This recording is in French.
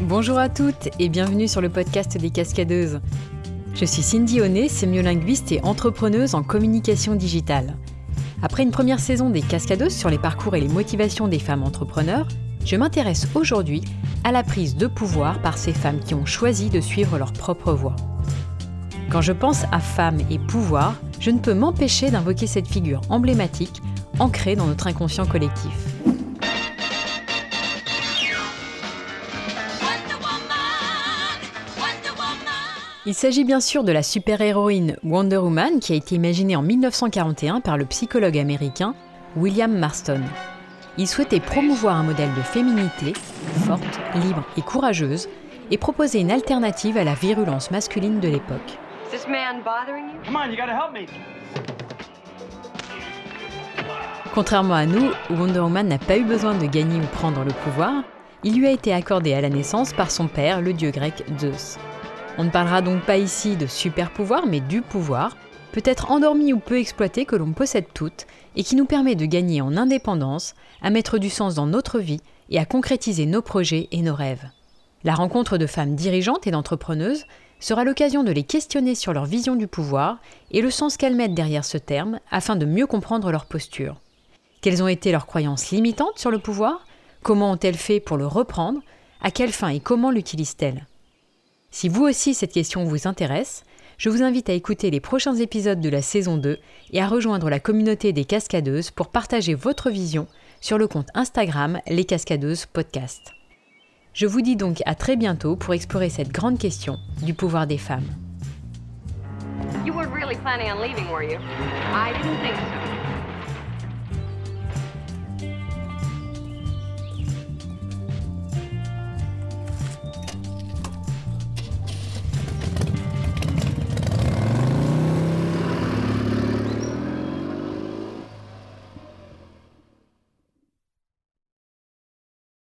Bonjour à toutes et bienvenue sur le podcast des cascadeuses. Je suis Cindy Honnet, sémiolinguiste et entrepreneuse en communication digitale. Après une première saison des cascadeuses sur les parcours et les motivations des femmes entrepreneurs, je m'intéresse aujourd'hui à la prise de pouvoir par ces femmes qui ont choisi de suivre leur propre voie. Quand je pense à femmes et pouvoir, je ne peux m'empêcher d'invoquer cette figure emblématique ancrée dans notre inconscient collectif. Il s'agit bien sûr de la super-héroïne Wonder Woman qui a été imaginée en 1941 par le psychologue américain William Marston. Il souhaitait promouvoir un modèle de féminité forte, libre et courageuse et proposer une alternative à la virulence masculine de l'époque. Contrairement à nous, Wonder Woman n'a pas eu besoin de gagner ou prendre le pouvoir, il lui a été accordé à la naissance par son père, le dieu grec Zeus. On ne parlera donc pas ici de super pouvoir, mais du pouvoir, peut-être endormi ou peu exploité que l'on possède toutes, et qui nous permet de gagner en indépendance, à mettre du sens dans notre vie et à concrétiser nos projets et nos rêves. La rencontre de femmes dirigeantes et d'entrepreneuses sera l'occasion de les questionner sur leur vision du pouvoir et le sens qu'elles mettent derrière ce terme afin de mieux comprendre leur posture. Quelles ont été leurs croyances limitantes sur le pouvoir? Comment ont-elles fait pour le reprendre? À quelle fin et comment l'utilisent-elles? Si vous aussi cette question vous intéresse, je vous invite à écouter les prochains épisodes de la saison 2 et à rejoindre la communauté des cascadeuses pour partager votre vision sur le compte Instagram Les Cascadeuses Podcast. Je vous dis donc à très bientôt pour explorer cette grande question du pouvoir des femmes. You really planning on leaving, were you? I didn't think so.